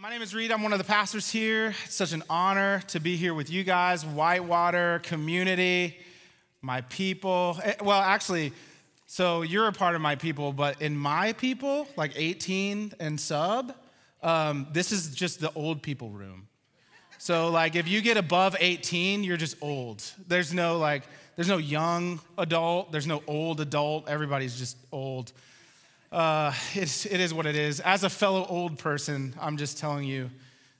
My name is Reed. I'm one of the pastors here. It's such an honor to be here with you guys, Whitewater community, my people. Eh, Well, actually, so you're a part of my people, but in my people, like 18 and sub, um, this is just the old people room. So, like, if you get above 18, you're just old. There's no like, there's no young adult. There's no old adult. Everybody's just old. Uh, it's, it is what it is. As a fellow old person, I'm just telling you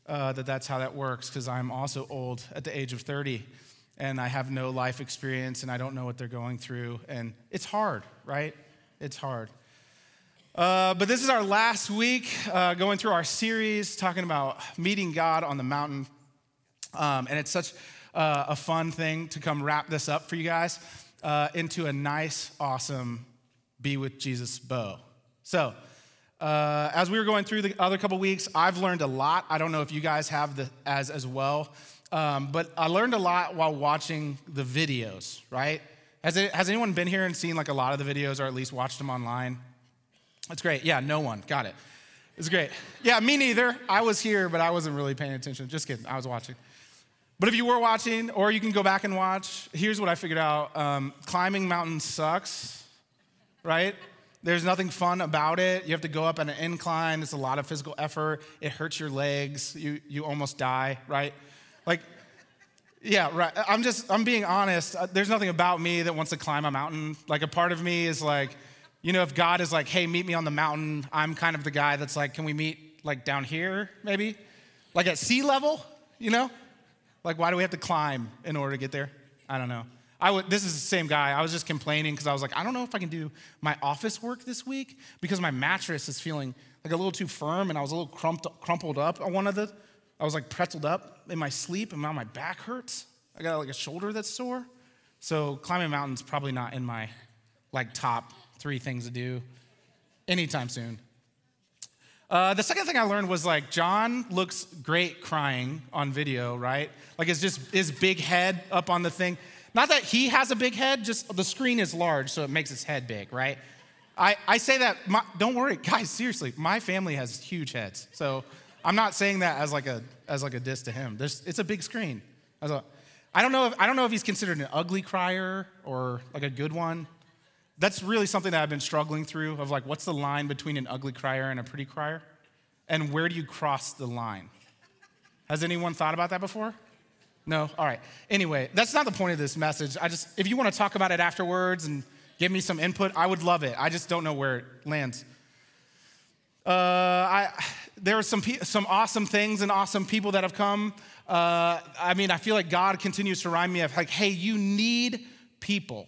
uh, that that's how that works because I'm also old at the age of 30 and I have no life experience and I don't know what they're going through. And it's hard, right? It's hard. Uh, but this is our last week uh, going through our series talking about meeting God on the mountain. Um, and it's such uh, a fun thing to come wrap this up for you guys uh, into a nice, awesome Be with Jesus bow. So, uh, as we were going through the other couple weeks, I've learned a lot. I don't know if you guys have the, as as well, um, but I learned a lot while watching the videos. Right? Has it, has anyone been here and seen like a lot of the videos, or at least watched them online? That's great. Yeah, no one. Got it. It's great. Yeah, me neither. I was here, but I wasn't really paying attention. Just kidding. I was watching. But if you were watching, or you can go back and watch, here's what I figured out um, climbing mountains sucks, right? There's nothing fun about it. You have to go up an incline. It's a lot of physical effort. It hurts your legs. You, you almost die, right? Like, yeah, right. I'm just, I'm being honest. Uh, There's nothing about me that wants to climb a mountain. Like, a part of me is like, you know, if God is like, hey, meet me on the mountain, I'm kind of the guy that's like, can we meet like down here, maybe? Like at sea level, you know? Like, why do we have to climb in order to get there? I don't know. I would, this is the same guy. I was just complaining because I was like, I don't know if I can do my office work this week because my mattress is feeling like a little too firm and I was a little crumped, crumpled up on one of the, I was like pretzeled up in my sleep and now my back hurts. I got like a shoulder that's sore. So climbing mountain's probably not in my like top three things to do anytime soon. Uh, the second thing I learned was like John looks great crying on video, right? Like it's just his big head up on the thing. Not that he has a big head, just the screen is large, so it makes his head big, right? I, I say that, my, don't worry, guys, seriously, my family has huge heads. So I'm not saying that as like a, as like a diss to him. There's, it's a big screen. A, I, don't know if, I don't know if he's considered an ugly crier or like a good one. That's really something that I've been struggling through of like, what's the line between an ugly crier and a pretty crier? And where do you cross the line? Has anyone thought about that before? No? All right. Anyway, that's not the point of this message. I just, if you want to talk about it afterwards and give me some input, I would love it. I just don't know where it lands. Uh, I, there are some, some awesome things and awesome people that have come. Uh, I mean, I feel like God continues to remind me of like, hey, you need people.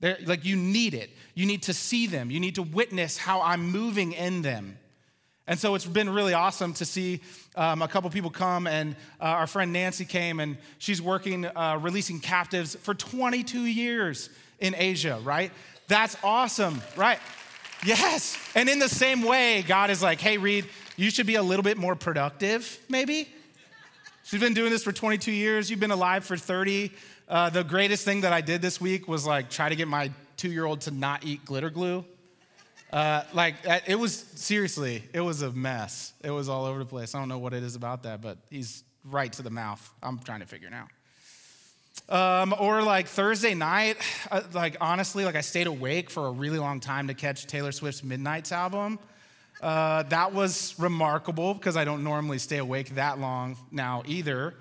They're, like, you need it. You need to see them. You need to witness how I'm moving in them. And so it's been really awesome to see um, a couple people come, and uh, our friend Nancy came, and she's working uh, releasing captives for 22 years in Asia, right? That's awesome, right? Yes. And in the same way, God is like, hey, Reed, you should be a little bit more productive, maybe. She's been doing this for 22 years. You've been alive for 30. Uh, the greatest thing that I did this week was like try to get my two year old to not eat glitter glue. Uh, like it was seriously, it was a mess. It was all over the place. I don't know what it is about that, but he's right to the mouth. I'm trying to figure it out. Um, or like Thursday night, uh, like honestly, like I stayed awake for a really long time to catch Taylor Swift's Midnights album. Uh, that was remarkable because I don't normally stay awake that long now either.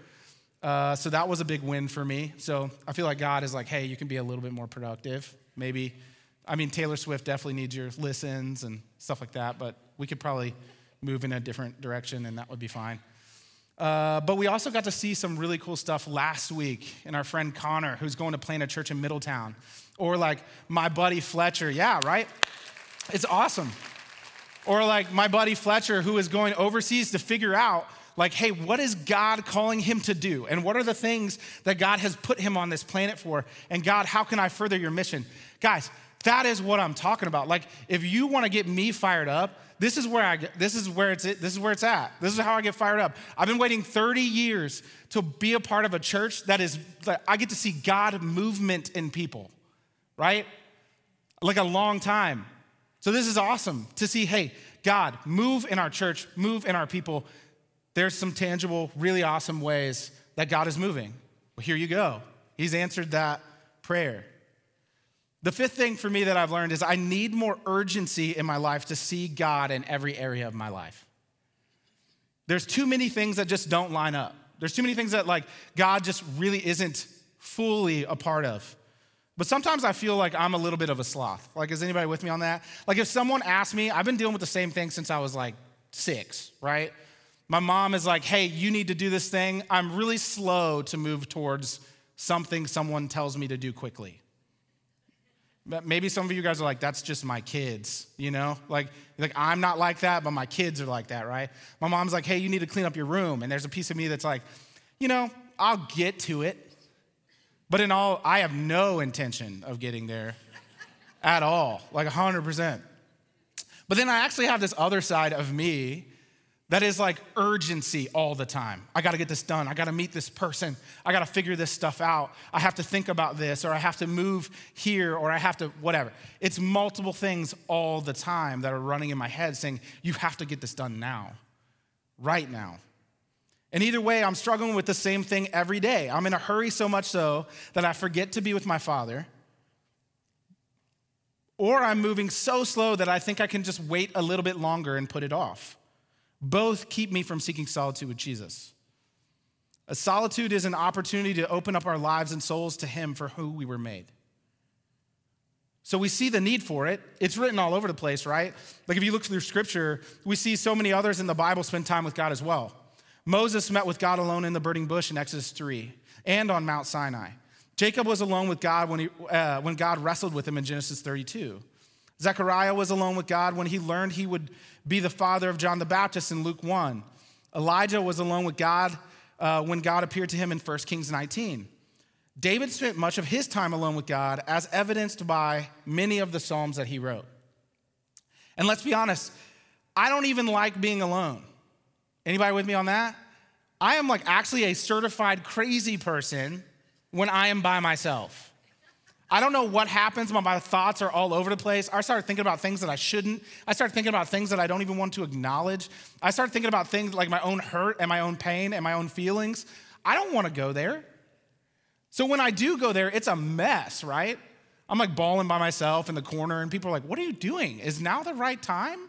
Uh, so that was a big win for me. So I feel like God is like, hey, you can be a little bit more productive. Maybe, I mean, Taylor Swift definitely needs your listens and stuff like that, but we could probably move in a different direction and that would be fine. Uh, but we also got to see some really cool stuff last week in our friend Connor, who's going to plant a church in Middletown. Or like my buddy Fletcher. Yeah, right? It's awesome. Or like my buddy Fletcher, who is going overseas to figure out, like, hey, what is God calling him to do? And what are the things that God has put him on this planet for? And God, how can I further your mission? Guys, that is what I'm talking about. Like, if you want to get me fired up, this is where I get, this is where it's this is where it's at. This is how I get fired up. I've been waiting 30 years to be a part of a church that is that I get to see God movement in people, right? Like a long time. So this is awesome to see, hey, God, move in our church, move in our people. there's some tangible, really awesome ways that God is moving. Well, here you go. He's answered that prayer. The fifth thing for me that I've learned is I need more urgency in my life to see God in every area of my life. There's too many things that just don't line up. There's too many things that like God just really isn't fully a part of. But sometimes I feel like I'm a little bit of a sloth. Like, is anybody with me on that? Like, if someone asks me, I've been dealing with the same thing since I was like six, right? My mom is like, hey, you need to do this thing. I'm really slow to move towards something someone tells me to do quickly. Maybe some of you guys are like, that's just my kids, you know? Like, like I'm not like that, but my kids are like that, right? My mom's like, hey, you need to clean up your room. And there's a piece of me that's like, you know, I'll get to it. But in all, I have no intention of getting there at all, like 100%. But then I actually have this other side of me that is like urgency all the time. I gotta get this done. I gotta meet this person. I gotta figure this stuff out. I have to think about this, or I have to move here, or I have to whatever. It's multiple things all the time that are running in my head saying, you have to get this done now, right now. And either way, I'm struggling with the same thing every day. I'm in a hurry so much so that I forget to be with my father. Or I'm moving so slow that I think I can just wait a little bit longer and put it off. Both keep me from seeking solitude with Jesus. A solitude is an opportunity to open up our lives and souls to Him for who we were made. So we see the need for it. It's written all over the place, right? Like if you look through scripture, we see so many others in the Bible spend time with God as well. Moses met with God alone in the burning bush in Exodus 3 and on Mount Sinai. Jacob was alone with God when, he, uh, when God wrestled with him in Genesis 32. Zechariah was alone with God when he learned he would be the father of John the Baptist in Luke 1. Elijah was alone with God uh, when God appeared to him in 1 Kings 19. David spent much of his time alone with God, as evidenced by many of the Psalms that he wrote. And let's be honest, I don't even like being alone. Anybody with me on that? I am like actually a certified crazy person when I am by myself. I don't know what happens, but my thoughts are all over the place. I started thinking about things that I shouldn't. I started thinking about things that I don't even want to acknowledge. I started thinking about things like my own hurt and my own pain and my own feelings. I don't want to go there. So when I do go there, it's a mess, right? I'm like bawling by myself in the corner, and people are like, What are you doing? Is now the right time?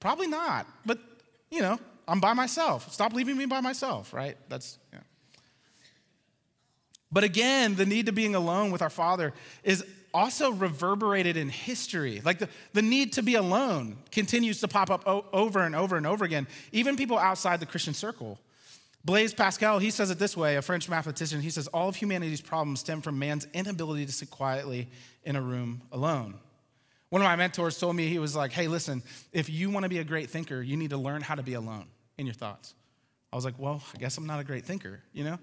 Probably not. But, you know, I'm by myself. Stop leaving me by myself, right? That's, yeah. But again, the need to being alone with our Father is also reverberated in history. Like the, the need to be alone continues to pop up o- over and over and over again, even people outside the Christian circle. Blaise Pascal, he says it this way, a French mathematician, he says, All of humanity's problems stem from man's inability to sit quietly in a room alone. One of my mentors told me, he was like, Hey, listen, if you want to be a great thinker, you need to learn how to be alone in your thoughts. I was like, Well, I guess I'm not a great thinker, you know?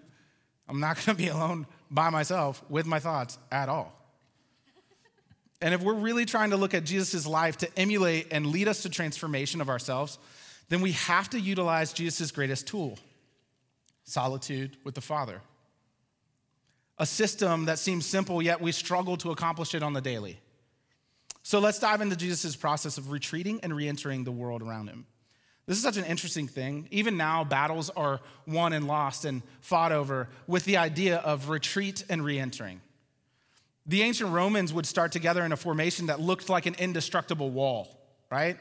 I'm not going to be alone by myself with my thoughts at all. And if we're really trying to look at Jesus' life to emulate and lead us to transformation of ourselves, then we have to utilize Jesus' greatest tool solitude with the Father. A system that seems simple, yet we struggle to accomplish it on the daily. So let's dive into Jesus' process of retreating and re entering the world around him. This is such an interesting thing. Even now, battles are won and lost and fought over with the idea of retreat and re entering. The ancient Romans would start together in a formation that looked like an indestructible wall, right?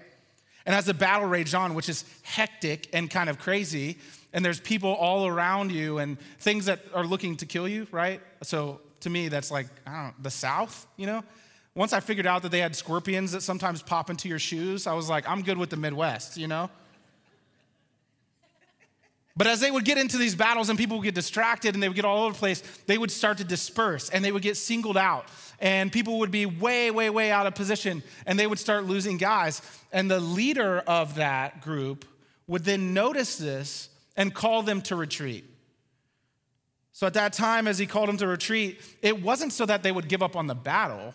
And as the battle raged on, which is hectic and kind of crazy, and there's people all around you and things that are looking to kill you, right? So to me, that's like, I don't know, the South, you know? Once I figured out that they had scorpions that sometimes pop into your shoes, I was like, I'm good with the Midwest, you know? But as they would get into these battles and people would get distracted and they would get all over the place, they would start to disperse and they would get singled out. And people would be way, way, way out of position and they would start losing guys. And the leader of that group would then notice this and call them to retreat. So at that time, as he called them to retreat, it wasn't so that they would give up on the battle,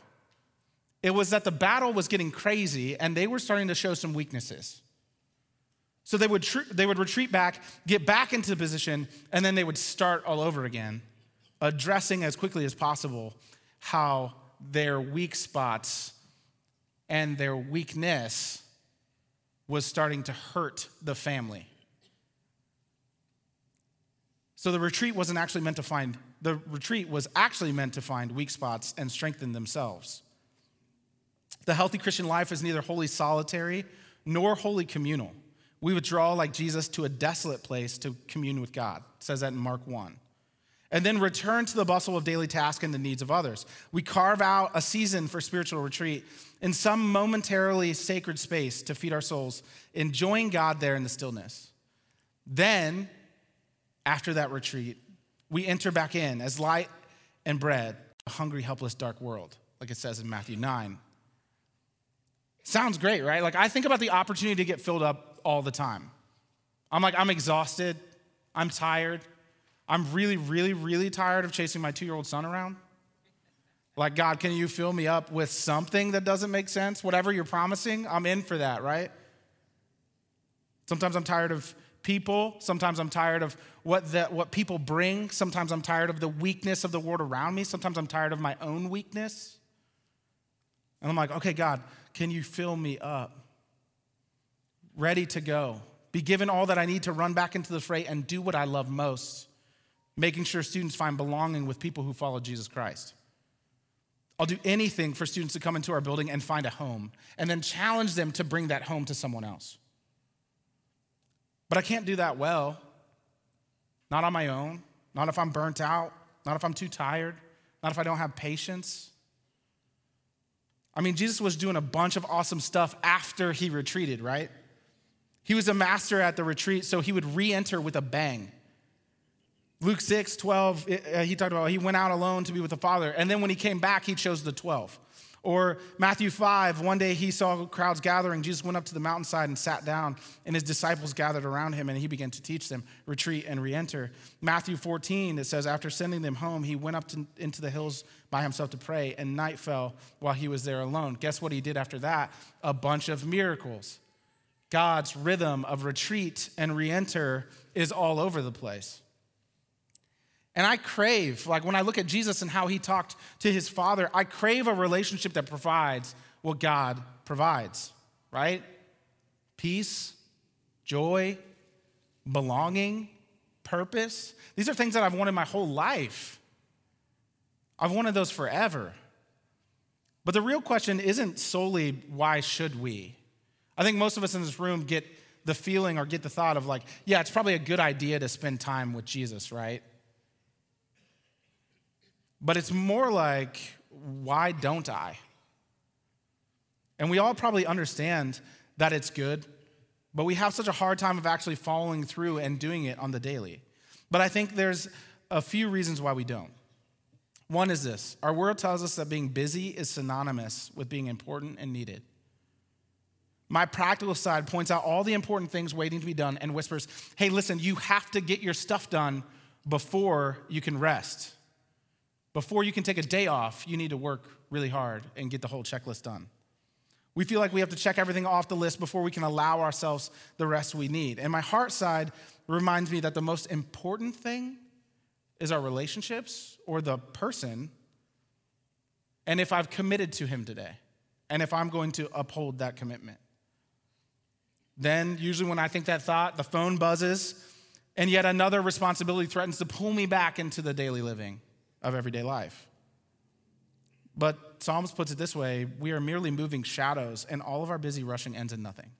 it was that the battle was getting crazy and they were starting to show some weaknesses. So they would, tr- they would retreat back, get back into position, and then they would start all over again, addressing as quickly as possible how their weak spots and their weakness was starting to hurt the family. So the retreat wasn't actually meant to find, the retreat was actually meant to find weak spots and strengthen themselves. The healthy Christian life is neither wholly solitary nor wholly communal. We withdraw like Jesus to a desolate place to commune with God. It says that in Mark 1. And then return to the bustle of daily task and the needs of others. We carve out a season for spiritual retreat in some momentarily sacred space to feed our souls, enjoying God there in the stillness. Then, after that retreat, we enter back in as light and bread, a hungry, helpless, dark world, like it says in Matthew 9. Sounds great, right? Like I think about the opportunity to get filled up all the time. I'm like, I'm exhausted, I'm tired, I'm really, really, really tired of chasing my two year old son around. Like, God, can you fill me up with something that doesn't make sense? Whatever you're promising, I'm in for that, right? Sometimes I'm tired of people. Sometimes I'm tired of what, the, what people bring. Sometimes I'm tired of the weakness of the world around me. Sometimes I'm tired of my own weakness. And I'm like, okay, God, can you fill me up? Ready to go. Be given all that I need to run back into the fray and do what I love most, making sure students find belonging with people who follow Jesus Christ. I'll do anything for students to come into our building and find a home, and then challenge them to bring that home to someone else. But I can't do that well, not on my own, not if I'm burnt out, not if I'm too tired, not if I don't have patience. I mean, Jesus was doing a bunch of awesome stuff after he retreated, right? He was a master at the retreat, so he would re enter with a bang. Luke 6, 12, uh, he talked about he went out alone to be with the Father. And then when he came back, he chose the 12. Or Matthew 5, one day he saw crowds gathering. Jesus went up to the mountainside and sat down, and his disciples gathered around him, and he began to teach them, retreat and re enter. Matthew 14, it says, after sending them home, he went up to, into the hills by himself to pray, and night fell while he was there alone. Guess what he did after that? A bunch of miracles. God's rhythm of retreat and re enter is all over the place. And I crave, like when I look at Jesus and how he talked to his father, I crave a relationship that provides what God provides, right? Peace, joy, belonging, purpose. These are things that I've wanted my whole life. I've wanted those forever. But the real question isn't solely why should we? I think most of us in this room get the feeling or get the thought of like, yeah, it's probably a good idea to spend time with Jesus, right? But it's more like, why don't I? And we all probably understand that it's good, but we have such a hard time of actually following through and doing it on the daily. But I think there's a few reasons why we don't. One is this our world tells us that being busy is synonymous with being important and needed. My practical side points out all the important things waiting to be done and whispers, hey, listen, you have to get your stuff done before you can rest. Before you can take a day off, you need to work really hard and get the whole checklist done. We feel like we have to check everything off the list before we can allow ourselves the rest we need. And my heart side reminds me that the most important thing is our relationships or the person, and if I've committed to Him today, and if I'm going to uphold that commitment. Then, usually, when I think that thought, the phone buzzes, and yet another responsibility threatens to pull me back into the daily living of everyday life. But Psalms puts it this way we are merely moving shadows, and all of our busy rushing ends in nothing.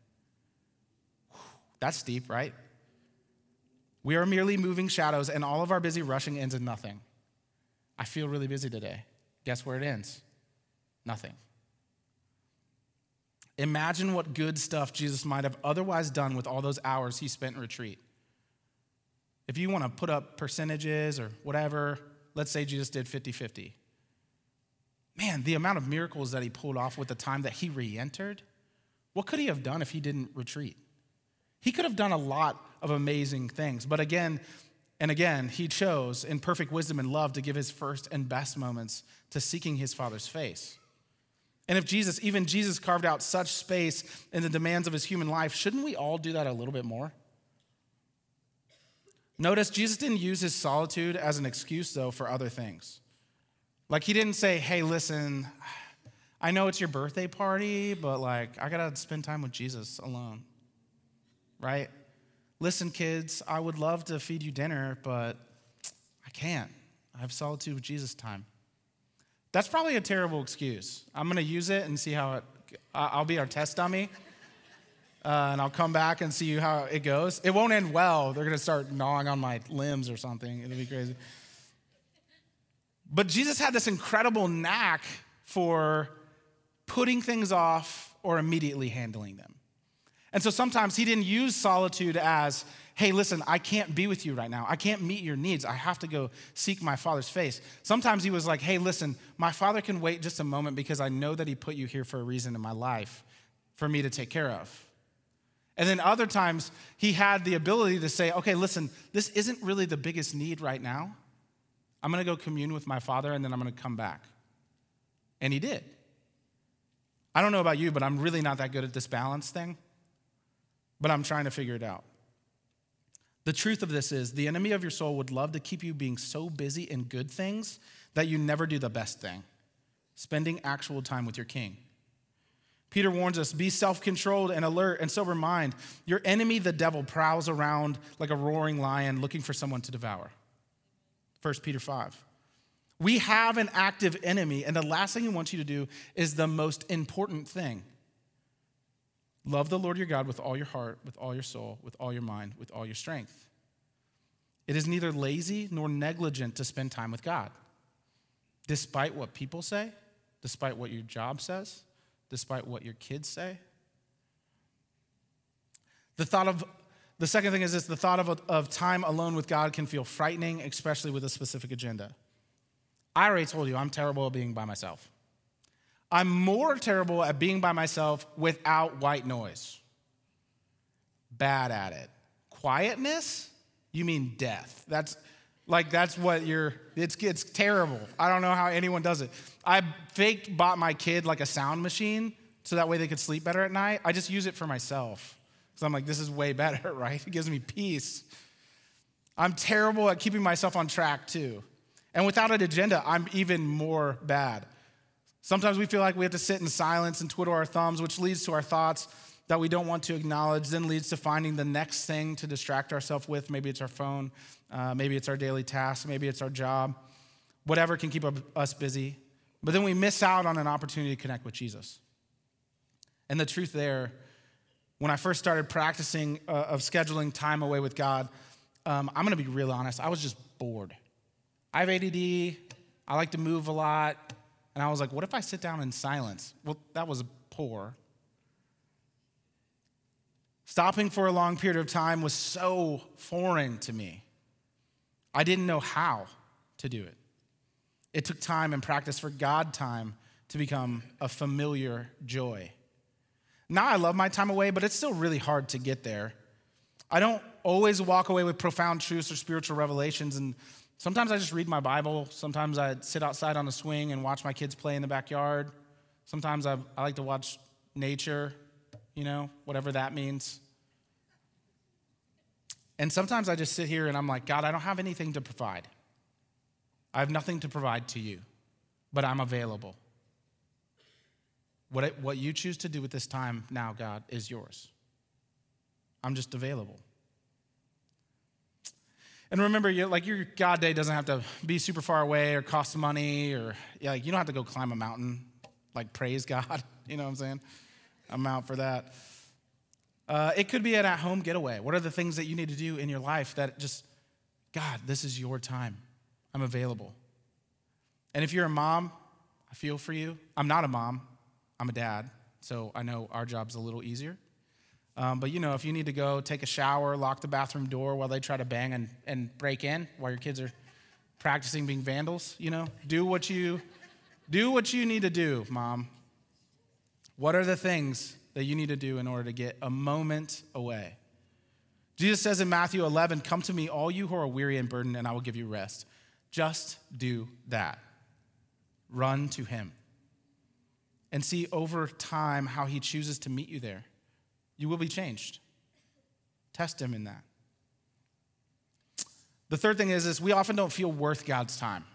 That's deep, right? We are merely moving shadows, and all of our busy rushing ends in nothing. I feel really busy today. Guess where it ends? Nothing. Imagine what good stuff Jesus might have otherwise done with all those hours he spent in retreat. If you want to put up percentages or whatever, let's say Jesus did 50 50. Man, the amount of miracles that he pulled off with the time that he re entered, what could he have done if he didn't retreat? He could have done a lot of amazing things. But again and again, he chose in perfect wisdom and love to give his first and best moments to seeking his Father's face. And if Jesus, even Jesus, carved out such space in the demands of his human life, shouldn't we all do that a little bit more? Notice Jesus didn't use his solitude as an excuse, though, for other things. Like, he didn't say, hey, listen, I know it's your birthday party, but like, I gotta spend time with Jesus alone, right? Listen, kids, I would love to feed you dinner, but I can't. I have solitude with Jesus time. That's probably a terrible excuse. I'm going to use it and see how it, I'll be our test dummy. Uh, and I'll come back and see how it goes. It won't end well. They're going to start gnawing on my limbs or something. It'll be crazy. But Jesus had this incredible knack for putting things off or immediately handling them. And so sometimes he didn't use solitude as, hey, listen, I can't be with you right now. I can't meet your needs. I have to go seek my father's face. Sometimes he was like, hey, listen, my father can wait just a moment because I know that he put you here for a reason in my life for me to take care of. And then other times he had the ability to say, okay, listen, this isn't really the biggest need right now. I'm gonna go commune with my father and then I'm gonna come back. And he did. I don't know about you, but I'm really not that good at this balance thing, but I'm trying to figure it out. The truth of this is the enemy of your soul would love to keep you being so busy in good things that you never do the best thing spending actual time with your king. Peter warns us be self controlled and alert and sober mind. Your enemy, the devil, prowls around like a roaring lion looking for someone to devour. 1 Peter 5. We have an active enemy, and the last thing he wants you to do is the most important thing Love the Lord your God with all your heart, with all your soul, with all your mind, with all your strength. It is neither lazy nor negligent to spend time with God. Despite what people say, despite what your job says, despite what your kids say. The thought of the second thing is this the thought of, of time alone with God can feel frightening, especially with a specific agenda. I already told you I'm terrible at being by myself. I'm more terrible at being by myself without white noise. Bad at it. Quietness? You mean death. That's like that's what you're it's it's terrible. I don't know how anyone does it. I faked bought my kid like a sound machine so that way they could sleep better at night. I just use it for myself. So I'm like this is way better, right? It gives me peace. I'm terrible at keeping myself on track too. And without an agenda, I'm even more bad. Sometimes we feel like we have to sit in silence and twiddle our thumbs, which leads to our thoughts that we don't want to acknowledge, then leads to finding the next thing to distract ourselves with. Maybe it's our phone, uh, maybe it's our daily task, maybe it's our job, whatever can keep us busy. But then we miss out on an opportunity to connect with Jesus. And the truth there, when I first started practicing uh, of scheduling time away with God, um, I'm gonna be real honest, I was just bored. I have ADD, I like to move a lot. And I was like, what if I sit down in silence? Well, that was poor. Stopping for a long period of time was so foreign to me. I didn't know how to do it. It took time and practice for God time to become a familiar joy. Now I love my time away, but it's still really hard to get there. I don't always walk away with profound truths or spiritual revelations, and Sometimes I just read my Bible. Sometimes I sit outside on a swing and watch my kids play in the backyard. Sometimes I, I like to watch nature, you know, whatever that means. And sometimes I just sit here and I'm like, God, I don't have anything to provide. I have nothing to provide to you, but I'm available. What, it, what you choose to do with this time now, God, is yours. I'm just available. And remember, like your God day doesn't have to be super far away or cost money or like you don't have to go climb a mountain. Like praise God, you know what I'm saying? I'm out for that. Uh, it could be an at-home getaway. What are the things that you need to do in your life that just, God, this is your time. I'm available. And if you're a mom, I feel for you. I'm not a mom. I'm a dad, so I know our job's a little easier. Um, but you know, if you need to go take a shower, lock the bathroom door while they try to bang and, and break in while your kids are practicing being vandals, you know, do what you do what you need to do, mom. What are the things that you need to do in order to get a moment away? Jesus says in Matthew 11, Come to me, all you who are weary and burdened, and I will give you rest. Just do that. Run to him. And see over time how he chooses to meet you there. You will be changed. Test him in that. The third thing is, is we often don't feel worth God's time.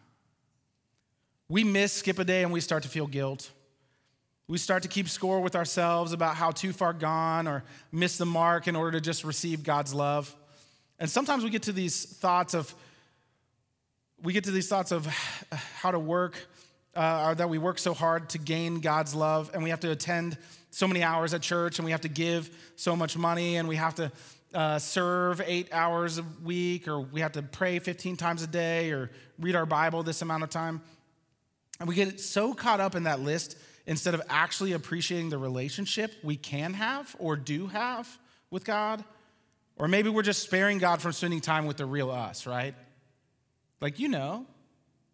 We miss skip a day and we start to feel guilt. We start to keep score with ourselves about how too far gone or miss the mark in order to just receive God's love. And sometimes we get to these thoughts of, we get to these thoughts of how to work, uh, or that we work so hard to gain God's love, and we have to attend so many hours at church, and we have to give so much money, and we have to uh, serve eight hours a week, or we have to pray 15 times a day, or read our Bible this amount of time. And we get so caught up in that list instead of actually appreciating the relationship we can have or do have with God. Or maybe we're just sparing God from spending time with the real us, right? Like, you know,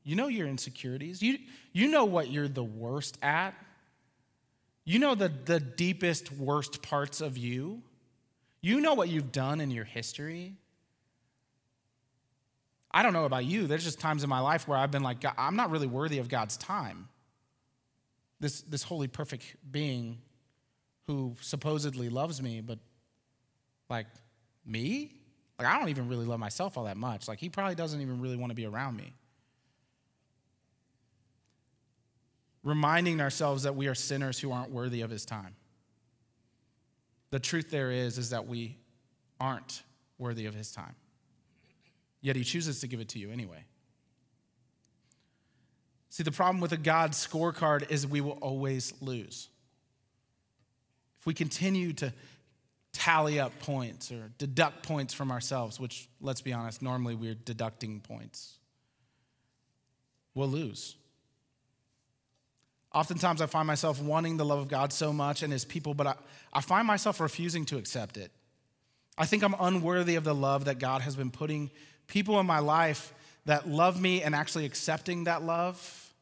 you know your insecurities. You, you know what you're the worst at. You know the, the deepest, worst parts of you. You know what you've done in your history. I don't know about you. There's just times in my life where I've been like, I'm not really worthy of God's time. This, this holy, perfect being who supposedly loves me, but like, me? Like, I don't even really love myself all that much. Like, he probably doesn't even really want to be around me. Reminding ourselves that we are sinners who aren't worthy of his time. The truth there is is that we aren't worthy of his time. Yet he chooses to give it to you anyway. See, the problem with a God scorecard is we will always lose. If we continue to tally up points or deduct points from ourselves, which, let's be honest, normally we're deducting points, we'll lose. Oftentimes, I find myself wanting the love of God so much and His people, but I, I find myself refusing to accept it. I think I'm unworthy of the love that God has been putting people in my life that love me and actually accepting that love.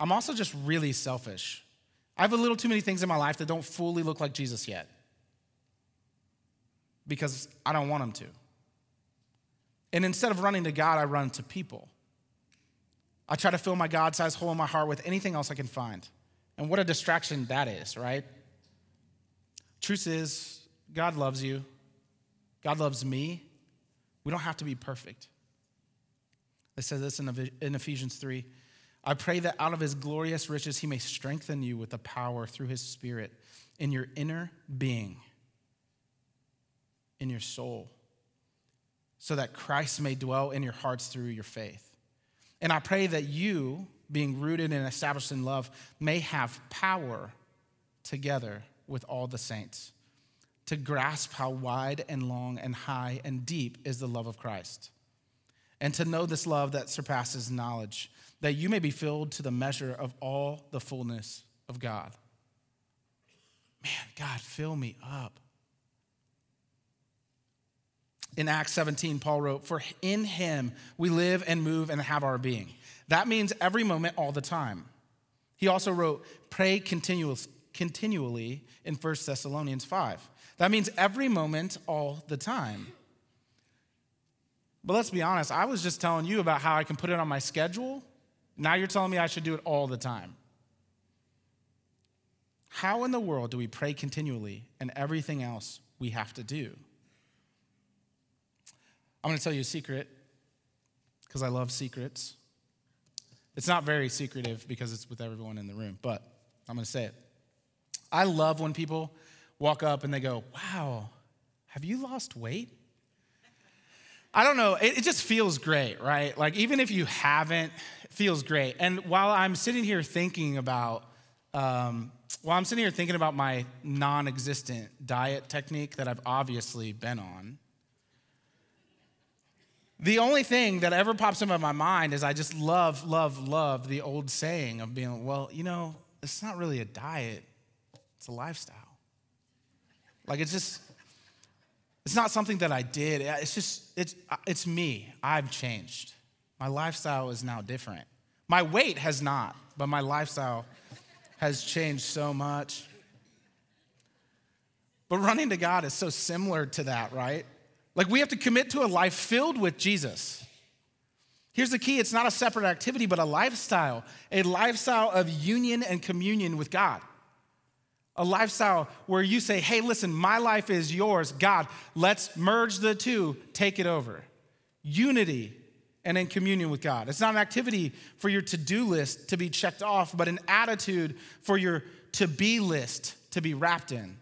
I'm also just really selfish. I have a little too many things in my life that don't fully look like Jesus yet because I don't want them to. And instead of running to God, I run to people. I try to fill my God sized hole in my heart with anything else I can find. And what a distraction that is, right? Truth is, God loves you. God loves me. We don't have to be perfect. It says this in Ephesians 3 I pray that out of his glorious riches he may strengthen you with the power through his spirit in your inner being, in your soul, so that Christ may dwell in your hearts through your faith. And I pray that you, being rooted and established in love, may have power together with all the saints to grasp how wide and long and high and deep is the love of Christ, and to know this love that surpasses knowledge, that you may be filled to the measure of all the fullness of God. Man, God, fill me up. In Acts 17, Paul wrote, For in him we live and move and have our being. That means every moment, all the time. He also wrote, Pray continually in 1 Thessalonians 5. That means every moment, all the time. But let's be honest, I was just telling you about how I can put it on my schedule. Now you're telling me I should do it all the time. How in the world do we pray continually and everything else we have to do? I'm going to tell you a secret because I love secrets. It's not very secretive because it's with everyone in the room, but I'm going to say it. I love when people walk up and they go, Wow, have you lost weight? I don't know. It, it, just feels great, right? Like, even if you haven't, it feels great. And while I'm sitting here thinking about, um, while I'm sitting here thinking about my non existent diet technique that I've obviously been on, the only thing that ever pops into my mind is I just love, love, love the old saying of being, well, you know, it's not really a diet, it's a lifestyle. Like it's just, it's not something that I did. It's just, it's, it's me. I've changed. My lifestyle is now different. My weight has not, but my lifestyle has changed so much. But running to God is so similar to that, right? Like we have to commit to a life filled with Jesus. Here's the key it's not a separate activity, but a lifestyle, a lifestyle of union and communion with God. A lifestyle where you say, hey, listen, my life is yours. God, let's merge the two, take it over. Unity and in communion with God. It's not an activity for your to do list to be checked off, but an attitude for your to be list to be wrapped in.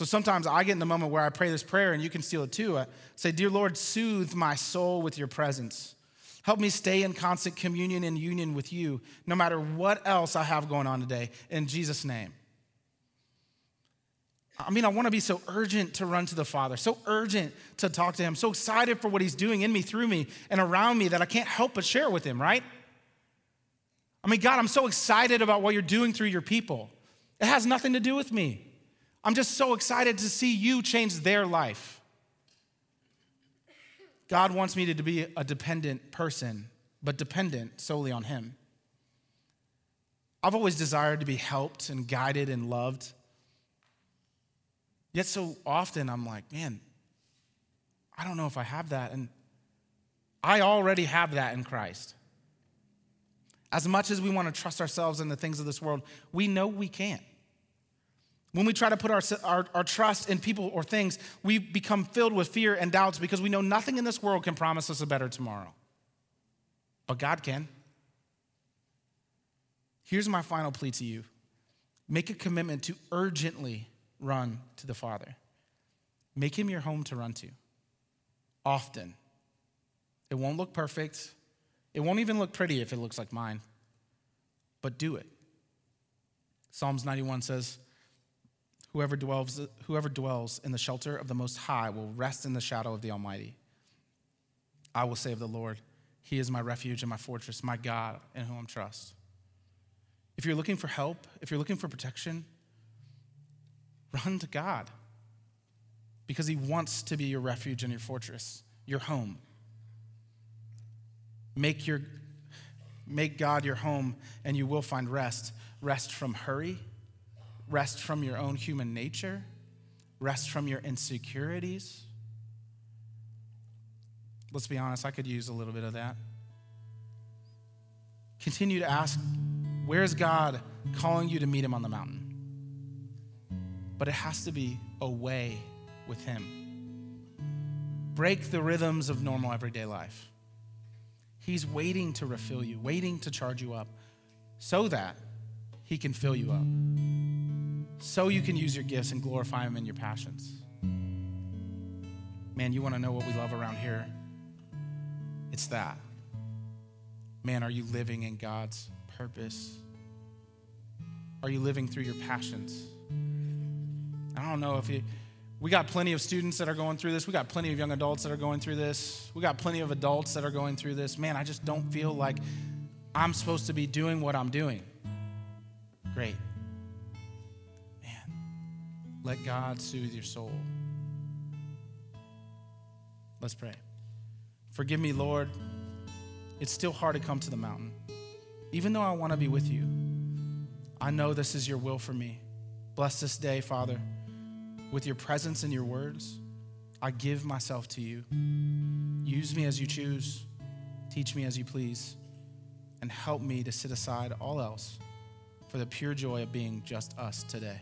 So sometimes I get in the moment where I pray this prayer, and you can steal it too. I say, Dear Lord, soothe my soul with your presence. Help me stay in constant communion and union with you, no matter what else I have going on today, in Jesus' name. I mean, I want to be so urgent to run to the Father, so urgent to talk to Him, so excited for what He's doing in me, through me, and around me that I can't help but share with Him, right? I mean, God, I'm so excited about what you're doing through your people. It has nothing to do with me. I'm just so excited to see you change their life. God wants me to be a dependent person, but dependent solely on Him. I've always desired to be helped and guided and loved. Yet so often I'm like, man, I don't know if I have that. And I already have that in Christ. As much as we want to trust ourselves in the things of this world, we know we can't. When we try to put our, our, our, trust in people or things, we become filled with fear and doubts because we know nothing in this world can promise us a better tomorrow. But God can. Here's my final plea to you make a commitment to urgently run to the Father. Make him your home to run to often. It won't look perfect. It won't even look pretty if it looks like mine, but do it. Psalms 91 says, Whoever dwells, whoever dwells in the shelter of the Most High will rest in the shadow of the Almighty. I will say of the Lord, He is my refuge and my fortress, my God in whom I trust. If you're looking for help, if you're looking for protection, Run to God because He wants to be your refuge and your fortress, your home. Make, your, make God your home, and you will find rest. Rest from hurry, rest from your own human nature, rest from your insecurities. Let's be honest, I could use a little bit of that. Continue to ask, where's God calling you to meet Him on the mountain? but it has to be away with Him. Break the rhythms of normal everyday life. He's waiting to refill you, waiting to charge you up so that He can fill you up, so you can use your gifts and glorify Him in your passions. Man, you want to know what we love around here? It's that. Man, are you living in God's purpose? Are you living through your passions? I don't know if you, we got plenty of students that are going through this. We got plenty of young adults that are going through this. We got plenty of adults that are going through this. Man, I just don't feel like I'm supposed to be doing what I'm doing. Great. Let God soothe your soul. Let's pray. Forgive me, Lord. It's still hard to come to the mountain. Even though I want to be with you, I know this is your will for me. Bless this day, Father with your presence and your words. I give myself to you. Use me as you choose, teach me as you please, and help me to sit aside all else for the pure joy of being just us today.